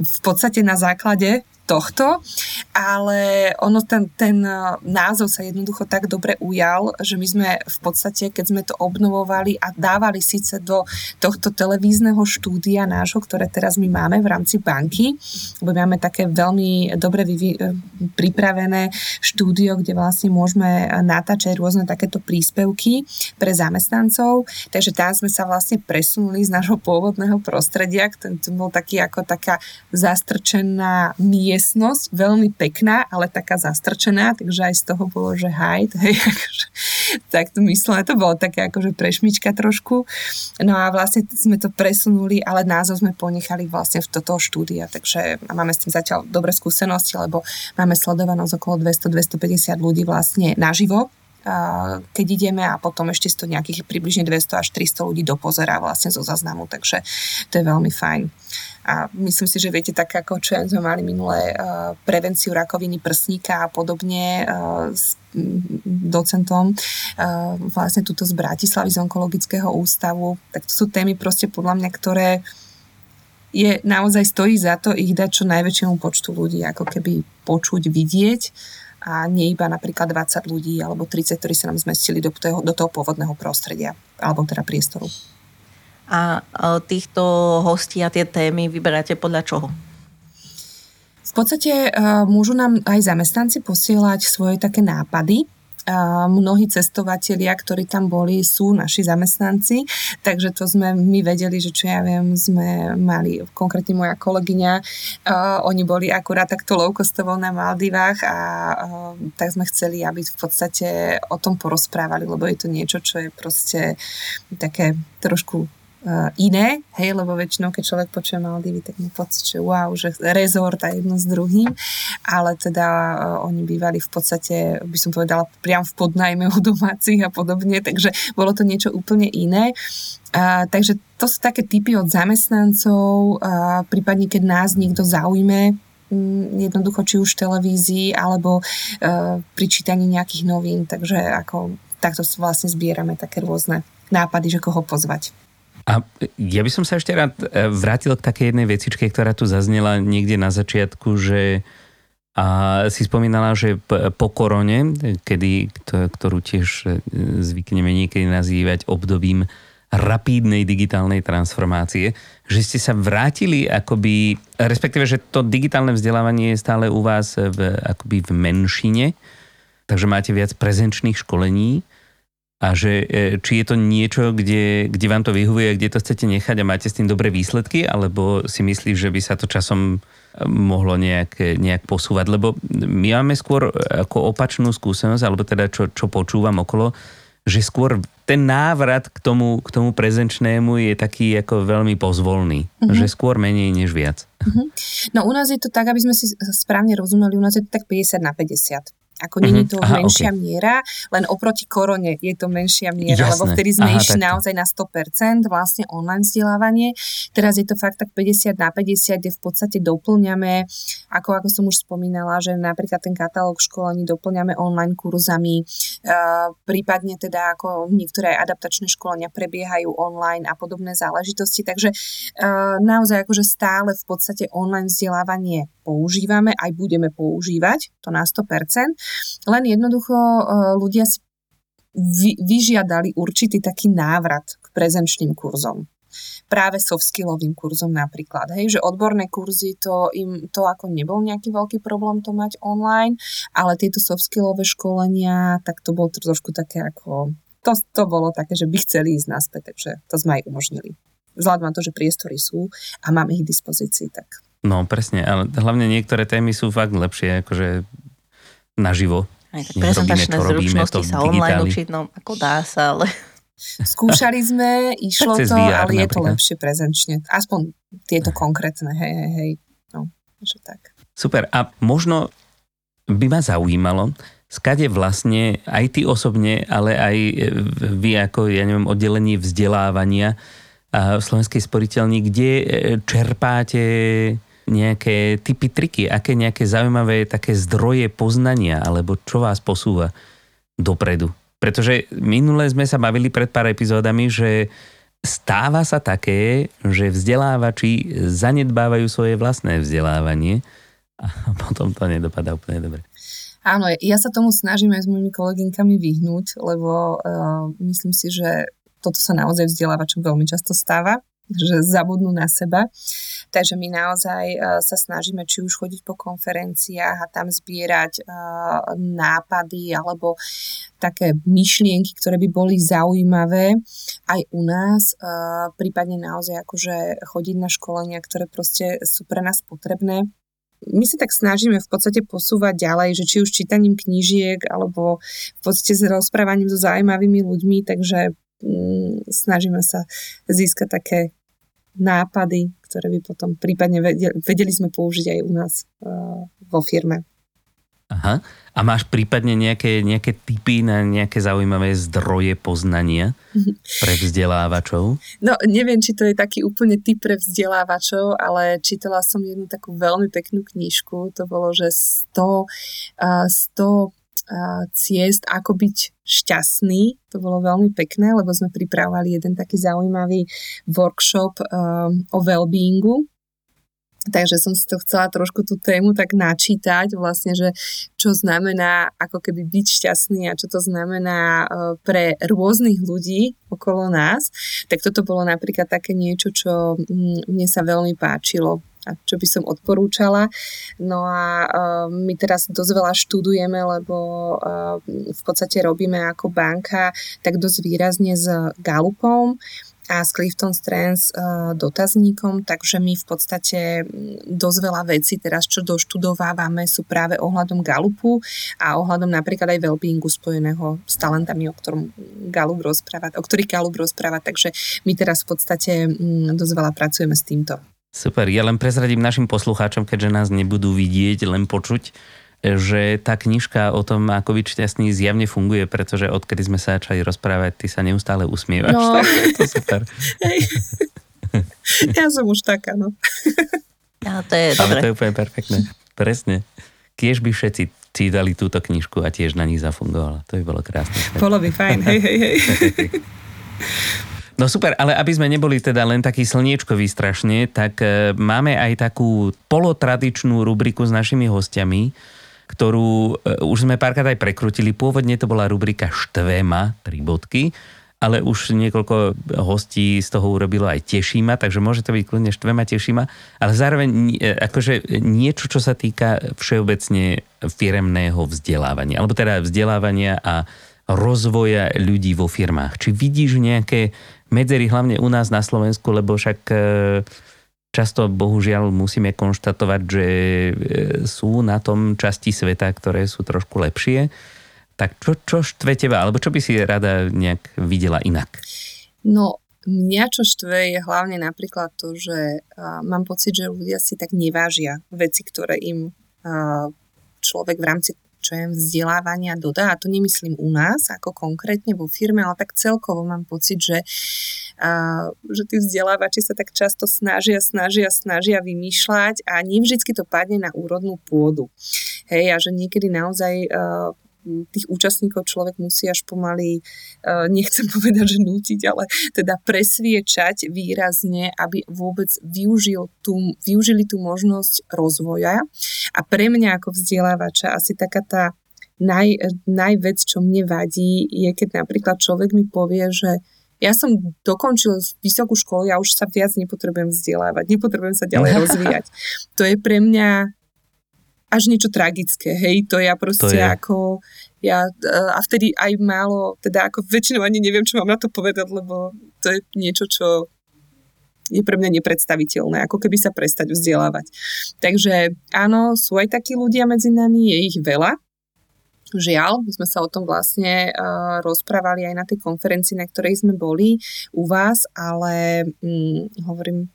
v podstate na základe tohto, ale ono ten, ten názov sa jednoducho tak dobre ujal, že my sme v podstate, keď sme to obnovovali a dávali síce do tohto televízneho štúdia nášho, ktoré teraz my máme v rámci banky, lebo máme také veľmi dobre vyvi- pripravené štúdio, kde vlastne môžeme natáčať rôzne takéto príspevky pre zamestnancov, takže tam sme sa vlastne presunuli z nášho pôvodného prostredia, ten bol taký ako taká zastrčená mier miestnosť, veľmi pekná, ale taká zastrčená, takže aj z toho bolo, že hajt, hej, akože, tak to myslené, to bolo také akože prešmička trošku. No a vlastne sme to presunuli, ale názov sme ponechali vlastne v toto štúdia, takže máme s tým zatiaľ dobré skúsenosti, lebo máme sledovanosť okolo 200-250 ľudí vlastne naživo, keď ideme a potom ešte to nejakých približne 200 až 300 ľudí dopozerá vlastne zo zaznamu, takže to je veľmi fajn. A myslím si, že viete, tak ako čo sme mali minulé uh, prevenciu rakoviny prsníka a podobne uh, s docentom uh, vlastne túto z Bratislavy z onkologického ústavu, tak to sú témy proste podľa mňa, ktoré je naozaj stojí za to ich dať čo najväčšiemu počtu ľudí, ako keby počuť, vidieť a nie iba napríklad 20 ľudí alebo 30, ktorí sa nám zmestili do toho, do toho pôvodného prostredia alebo teda priestoru. A týchto hostí a tie témy vyberáte podľa čoho? V podstate môžu nám aj zamestnanci posielať svoje také nápady, a mnohí cestovatelia, ktorí tam boli, sú naši zamestnanci, takže to sme my vedeli, že čo ja viem, sme mali, konkrétne moja kolegyňa, uh, oni boli akurát takto low-costovo na Maldivách a uh, tak sme chceli, aby v podstate o tom porozprávali, lebo je to niečo, čo je proste také trošku uh, iné, hej, lebo väčšinou, keď človek počuje Maldivy, tak má pocit, že wow, že rezort a jedno s druhým, ale teda uh, oni bývali v podstate, by som povedala, priam v podnajme u domácich a podobne, takže bolo to niečo úplne iné. Uh, takže to sú také typy od zamestnancov, uh, prípadne keď nás niekto zaujme, um, jednoducho či už v televízii alebo uh, pri čítaní nejakých novín, takže ako takto vlastne zbierame také rôzne nápady, že koho pozvať. A ja by som sa ešte rád e, vrátil k takej jednej vecičke, ktorá tu zaznela niekde na začiatku, že a si spomínala, že po korone, kedy, ktorú tiež e, zvykneme niekedy nazývať obdobím rapídnej digitálnej transformácie, že ste sa vrátili akoby, respektíve, že to digitálne vzdelávanie je stále u vás v, akoby v menšine, takže máte viac prezenčných školení a že e, či je to niečo, kde, kde vám to vyhovuje, kde to chcete nechať a máte s tým dobré výsledky, alebo si myslíš, že by sa to časom e, mohlo nejak, nejak posúvať, lebo my máme skôr ako opačnú skúsenosť, alebo teda čo, čo počúvam okolo, že skôr ten návrat k tomu, k tomu prezenčnému je taký ako veľmi pozvolný. Mm-hmm. Že skôr menej než viac. Mm-hmm. No u nás je to tak, aby sme si správne rozumeli, u nás je to tak 50 na 50. Ako není mhm. to Aha, menšia okay. miera, len oproti korone je to menšia miera, Jasné. lebo vtedy sme Aha, išli naozaj na 100% vlastne online vzdelávanie. Teraz je to fakt tak 50 na 50, kde v podstate doplňame, ako, ako som už spomínala, že napríklad ten katalóg školení doplňame online kurzami, uh, prípadne teda ako niektoré adaptačné školenia prebiehajú online a podobné záležitosti. Takže uh, naozaj akože stále v podstate online vzdelávanie používame, aj budeme používať, to na 100%. Len jednoducho e, ľudia si vy, vyžiadali určitý taký návrat k prezenčným kurzom práve soft skillovým kurzom napríklad. Hej, že odborné kurzy to im to ako nebol nejaký veľký problém to mať online, ale tieto soft skillové školenia, tak to bolo trošku také ako, to, to bolo také, že by chceli ísť naspäť, takže to sme aj umožnili. Vzhľadom na to, že priestory sú a máme ich k dispozícii, tak No presne, ale hlavne niektoré témy sú fakt lepšie, akože naživo. Aj tak prezentačné zručnosti sa online učiť, no ako dá sa, ale... Skúšali sme, išlo to, VR, ale je to lepšie prezenčne. Aspoň tieto konkrétne, hej, hej, hej. No, že tak. Super. A možno by ma zaujímalo, skade vlastne aj ty osobne, ale aj vy ako, ja neviem, oddelenie vzdelávania v Slovenskej sporiteľni, kde čerpáte nejaké typy, triky, aké nejaké zaujímavé také zdroje poznania, alebo čo vás posúva dopredu. Pretože minule sme sa bavili pred pár epizódami, že stáva sa také, že vzdelávači zanedbávajú svoje vlastné vzdelávanie A potom to nedopadá úplne dobre. Áno, ja sa tomu snažím aj s mojimi koleginkami vyhnúť, lebo uh, myslím si, že toto sa naozaj vzdelávačom veľmi často stáva, že zabudnú na seba. Takže my naozaj uh, sa snažíme či už chodiť po konferenciách a tam zbierať uh, nápady alebo také myšlienky, ktoré by boli zaujímavé aj u nás, uh, prípadne naozaj akože chodiť na školenia, ktoré proste sú pre nás potrebné my sa tak snažíme v podstate posúvať ďalej, že či už čítaním knížiek alebo v podstate s rozprávaním so zaujímavými ľuďmi, takže mm, snažíme sa získať také nápady, ktoré by potom prípadne vedeli, vedeli sme použiť aj u nás uh, vo firme. Aha. A máš prípadne nejaké, nejaké typy na nejaké zaujímavé zdroje poznania pre vzdelávačov? No, neviem, či to je taký úplne typ pre vzdelávačov, ale čítala som jednu takú veľmi peknú knižku. To bolo, že 100, 100 ciest, ako byť šťastný. To bolo veľmi pekné, lebo sme pripravovali jeden taký zaujímavý workshop o well-beingu Takže som si to chcela trošku tú tému tak načítať, vlastne, že čo znamená ako keby byť šťastný a čo to znamená e, pre rôznych ľudí okolo nás. Tak toto bolo napríklad také niečo, čo mm, mne sa veľmi páčilo a čo by som odporúčala. No a uh, my teraz dosť veľa študujeme, lebo uh, v podstate robíme ako banka tak dosť výrazne s Galupom a s Clifton Strands uh, dotazníkom, takže my v podstate dosť veľa vecí teraz, čo doštudovávame, sú práve ohľadom Galupu a ohľadom napríklad aj wellbeingu spojeného s talentami, o ktorom Galup rozpráva, o ktorých Galup rozpráva, takže my teraz v podstate dosť veľa pracujeme s týmto. Super, ja len prezradím našim poslucháčom, keďže nás nebudú vidieť, len počuť že tá knižka o tom, ako byť šťastný, zjavne funguje, pretože odkedy sme sa začali rozprávať, ty sa neustále usmievaš. No. Tak je to super. ja som už taká, no. Ja, to je dobre. Ale to je úplne perfektné. Presne. Kiež by všetci čítali túto knižku a tiež na nich zafungovala. To by bolo krásne. Bolo by fajn, hej, hej, hej. No super, ale aby sme neboli teda len taký slniečkový strašne, tak e, máme aj takú polotradičnú rubriku s našimi hostiami, ktorú e, už sme párkrát aj prekrutili. Pôvodne to bola rubrika Štvema, tri bodky, ale už niekoľko hostí z toho urobilo aj Tešíma, takže môže to byť kľudne Štvema Tešíma, ale zároveň e, akože niečo, čo sa týka všeobecne firemného vzdelávania, alebo teda vzdelávania a rozvoja ľudí vo firmách. Či vidíš nejaké medzery, hlavne u nás na Slovensku, lebo však e, Často bohužiaľ musíme konštatovať, že e, sú na tom časti sveta, ktoré sú trošku lepšie. Tak čo, čo štve teba, alebo čo by si rada nejak videla inak? No, mňa čo štve je hlavne napríklad to, že mám pocit, že ľudia si tak nevážia veci, ktoré im človek v rámci čo je vzdelávania dodá. A to nemyslím u nás, ako konkrétne vo firme, ale tak celkovo mám pocit, že, a, že tí vzdelávači sa tak často snažia, snažia, snažia vymýšľať a nie vždy to padne na úrodnú pôdu. Hej, a že niekedy naozaj uh, tých účastníkov človek musí až pomaly, e, nechcem povedať, že nútiť, ale teda presviečať výrazne, aby vôbec využil tú, využili tú možnosť rozvoja. A pre mňa ako vzdelávača asi taká tá naj, najvec, čo mne vadí, je keď napríklad človek mi povie, že ja som dokončil vysokú školu, ja už sa viac nepotrebujem vzdelávať, nepotrebujem sa ďalej rozvíjať. To je pre mňa až niečo tragické, hej, to ja proste to ako, ja, a vtedy aj málo, teda ako väčšinou ani neviem, čo mám na to povedať, lebo to je niečo, čo je pre mňa nepredstaviteľné, ako keby sa prestať vzdelávať. Takže áno, sú aj takí ľudia medzi nami, je ich veľa, Žiaľ, my sme sa o tom vlastne uh, rozprávali aj na tej konferencii, na ktorej sme boli u vás, ale um, hovorím,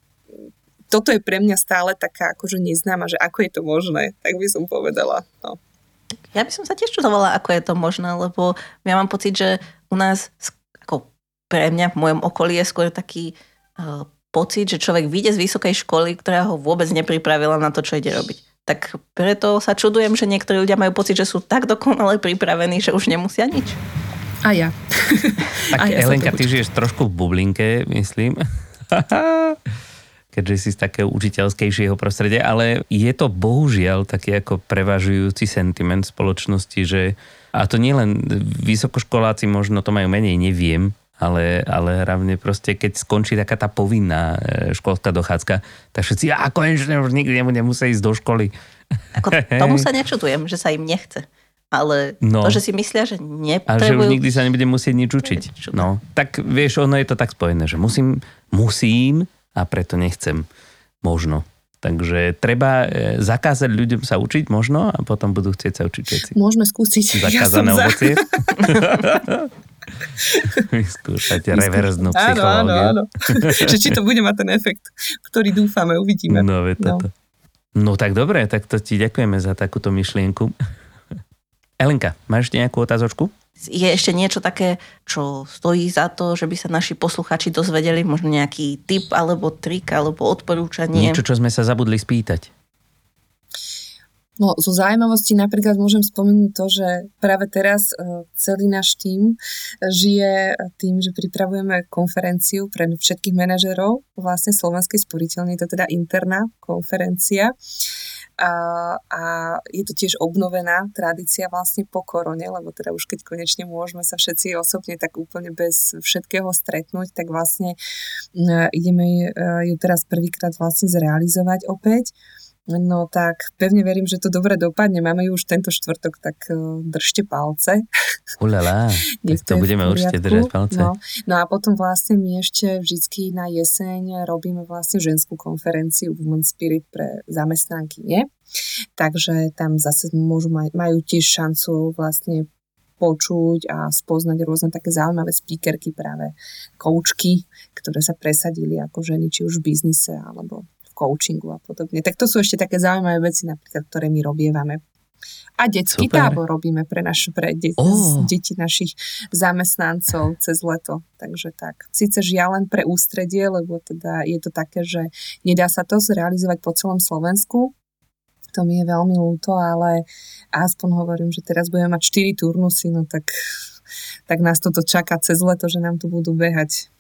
toto je pre mňa stále taká akože neznáma, že ako je to možné, tak by som povedala. No. Ja by som sa tiež čudovala, ako je to možné, lebo ja mám pocit, že u nás, ako pre mňa v mojom okolí je skôr taký uh, pocit, že človek vyjde z vysokej školy, ktorá ho vôbec nepripravila na to, čo ide robiť. Tak preto sa čudujem, že niektorí ľudia majú pocit, že sú tak dokonale pripravení, že už nemusia nič. A ja. Tak A ja Elenka, ty žiješ trošku v bublinke, myslím. keďže si z takého učiteľskejšieho prostredia, ale je to bohužiaľ taký ako prevažujúci sentiment spoločnosti, že a to nie len vysokoškoláci možno to majú menej, neviem, ale, ale hlavne proste, keď skončí taká tá povinná e, školská dochádzka, tak všetci, a konečne už nikdy nebudem musieť ísť do školy. Ako tomu sa nečutujem, že sa im nechce. Ale no. to, že si myslia, že nepotrebujú... A že už nikdy sa nebudem musieť nič učiť. No, tak vieš, ono je to tak spojené, že musím, musím a preto nechcem. Možno. Takže treba e, zakázať ľuďom sa učiť možno a potom budú chcieť sa učiť všetci. Môžeme skúsiť. Zakázané ja ovocie. Vyskúšať reverznú psychológiu. Áno, áno, áno. že či to bude mať ten efekt, ktorý dúfame, uvidíme. No, je toto. No. no tak dobre, tak to ti ďakujeme za takúto myšlienku. Elenka, máš nejakú otázočku? Je ešte niečo také, čo stojí za to, že by sa naši posluchači dozvedeli, možno nejaký tip alebo trik alebo odporúčanie? Niečo, čo sme sa zabudli spýtať. No, zo zaujímavosti napríklad môžem spomenúť to, že práve teraz e, celý náš tím žije tým, že pripravujeme konferenciu pre všetkých manažerov vlastne Slovenskej sporiteľne, je to teda interná konferencia a, a je to tiež obnovená tradícia vlastne po korone, lebo teda už keď konečne môžeme sa všetci osobne tak úplne bez všetkého stretnúť, tak vlastne ideme ju teraz prvýkrát vlastne zrealizovať opäť. No tak pevne verím, že to dobre dopadne. Máme ju už tento štvrtok, tak uh, držte palce. Ulala, tak to budeme určite držať palce. No, no a potom vlastne my ešte vždycky na jeseň robíme vlastne ženskú konferenciu Women Spirit pre zamestnanky, nie? Takže tam zase môžu maj, majú tiež šancu vlastne počuť a spoznať rôzne také zaujímavé speakerky, práve koučky, ktoré sa presadili ako ženy, či už v biznise alebo coachingu a podobne. Tak to sú ešte také zaujímavé veci, napríklad, ktoré my robievame. A detský Super. tábor robíme pre, naš, pre de- oh. deti našich zamestnancov cez leto. Takže tak. Sice žiaľ len pre ústredie, lebo teda je to také, že nedá sa to zrealizovať po celom Slovensku. To mi je veľmi ľúto, ale aspoň hovorím, že teraz budeme mať 4 turnusy, no tak, tak nás toto čaká cez leto, že nám tu budú behať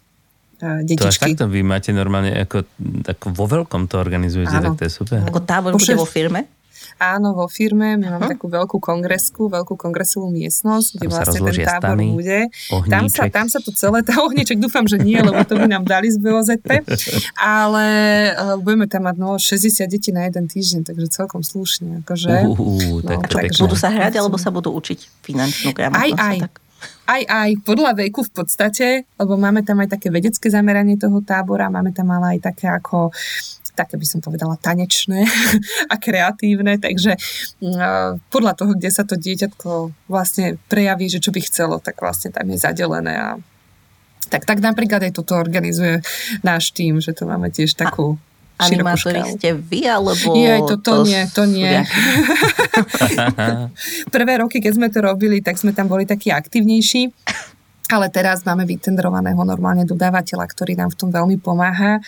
detičky. To až takto vy máte normálne, ako, ako vo veľkom to organizujete, Áno. tak to je super. Ako tábor bude vo firme? Áno, vo firme. My máme takú veľkú kongresku, veľkú kongresovú miestnosť, kde tam vlastne ten tábor stany, bude. Tam sa, tam sa to celé, tá ohníček dúfam, že nie, lebo to by nám dali z BOZP. Ale uh, budeme tam mať no, 60 detí na jeden týždeň, takže celkom slušne. Akože, uh, tak no, takže, budú sa hrať, alebo sa budú učiť finančnú gramotnosť? Aj, aj. Tak? Aj, aj podľa veku v podstate, lebo máme tam aj také vedecké zameranie toho tábora, máme tam ale aj také ako také by som povedala tanečné a kreatívne, takže uh, podľa toho, kde sa to dieťatko vlastne prejaví, že čo by chcelo, tak vlastne tam je zadelené a tak, tak napríklad aj toto organizuje náš tým, že to máme tiež takú Animátori ste vy, alebo... Nie, to, to, to nie, to nie. Prvé roky, keď sme to robili, tak sme tam boli takí aktívnejší. Ale teraz máme vytendrovaného normálne dodávateľa, ktorý nám v tom veľmi pomáha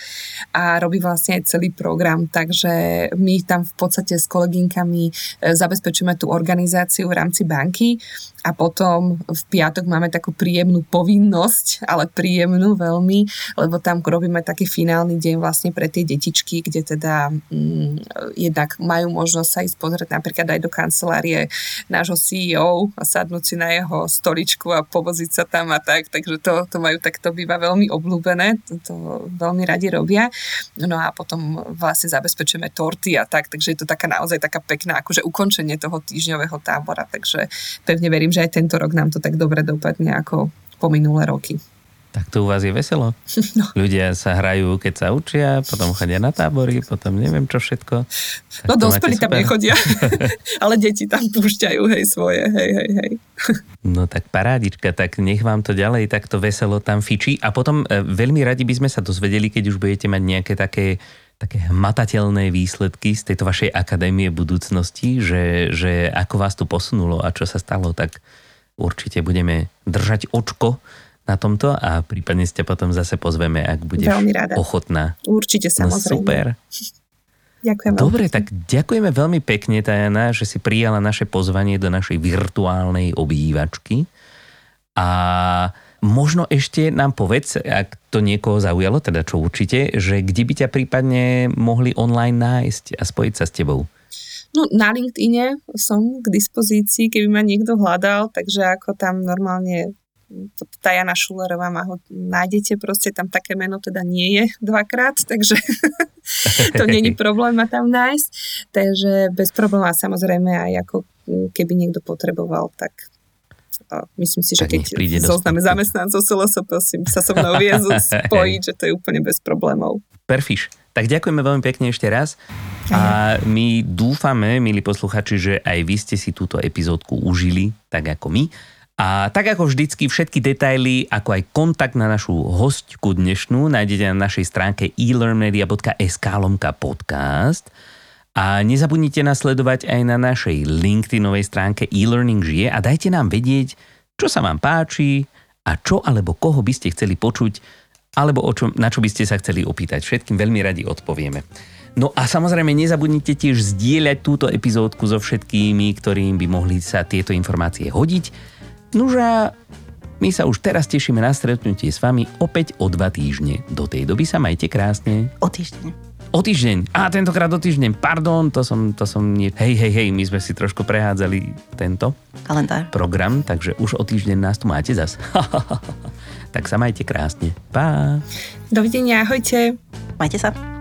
a robí vlastne aj celý program. Takže my tam v podstate s kolegynkami e, zabezpečujeme tú organizáciu v rámci banky a potom v piatok máme takú príjemnú povinnosť, ale príjemnú veľmi, lebo tam robíme taký finálny deň vlastne pre tie detičky, kde teda mm, jednak majú možnosť sa ísť pozrieť napríklad aj do kancelárie nášho CEO a sadnúť si na jeho stoličku a povoziť sa tam a tak, takže to, to majú takto býva veľmi obľúbené, to, to veľmi radi robia. No a potom vlastne zabezpečujeme torty a tak, takže je to taká naozaj taká pekná akože ukončenie toho týždňového tábora, takže pevne verím, že aj tento rok nám to tak dobre dopadne ako po minulé roky. Tak to u vás je veselo. No. Ľudia sa hrajú, keď sa učia, potom chodia na tábory, potom neviem čo všetko. Tak no dospelí tam nechodia, ale deti tam púšťajú, hej, svoje, hej, hej, hej. No tak parádička, tak nech vám to ďalej takto veselo tam fičí. A potom e, veľmi radi by sme sa dozvedeli, keď už budete mať nejaké také také hmatateľné výsledky z tejto vašej akadémie budúcnosti, že, že ako vás tu posunulo a čo sa stalo, tak určite budeme držať očko na tomto a prípadne ste potom zase pozveme, ak budeš ochotná. Určite no, samozrejme. No, super. Ďakujem Dobre, tak ďakujeme veľmi pekne, Tajana, že si prijala naše pozvanie do našej virtuálnej obývačky. A možno ešte nám povedz, ak to niekoho zaujalo, teda čo určite, že kde by ťa prípadne mohli online nájsť a spojiť sa s tebou? No na LinkedIne som k dispozícii, keby ma niekto hľadal, takže ako tam normálne Tajana Šulerová ma ho nájdete, proste tam také meno teda nie je dvakrát, takže to není problém ma tam nájsť. Takže bez problémov samozrejme aj ako keby niekto potreboval, tak a myslím si, že tak keď zozname zamestnancov SLSP sa so mnou vie spojiť, že to je úplne bez problémov. Perfiš. Tak ďakujeme veľmi pekne ešte raz a my dúfame, milí posluchači, že aj vy ste si túto epizódku užili, tak ako my. A tak ako vždycky všetky detaily, ako aj kontakt na našu hostku dnešnú nájdete na našej stránke elearnmedia.sk lomka podcast. A nezabudnite nasledovať aj na našej LinkedInovej stránke e-learning žije a dajte nám vedieť, čo sa vám páči a čo alebo koho by ste chceli počuť alebo o čom, na čo by ste sa chceli opýtať. Všetkým veľmi radi odpovieme. No a samozrejme nezabudnite tiež zdieľať túto epizódku so všetkými, ktorým by mohli sa tieto informácie hodiť. Nuža, my sa už teraz tešíme na stretnutie s vami opäť o dva týždne. Do tej doby sa majte krásne. O týždeň. O týždeň. A tentokrát o týždeň. Pardon, to som, to som nie... Hej, hej, hej, my sme si trošku prehádzali tento kalendár. program, takže už o týždeň nás tu máte zas. tak sa majte krásne. Pa. Dovidenia, ahojte. Majte sa.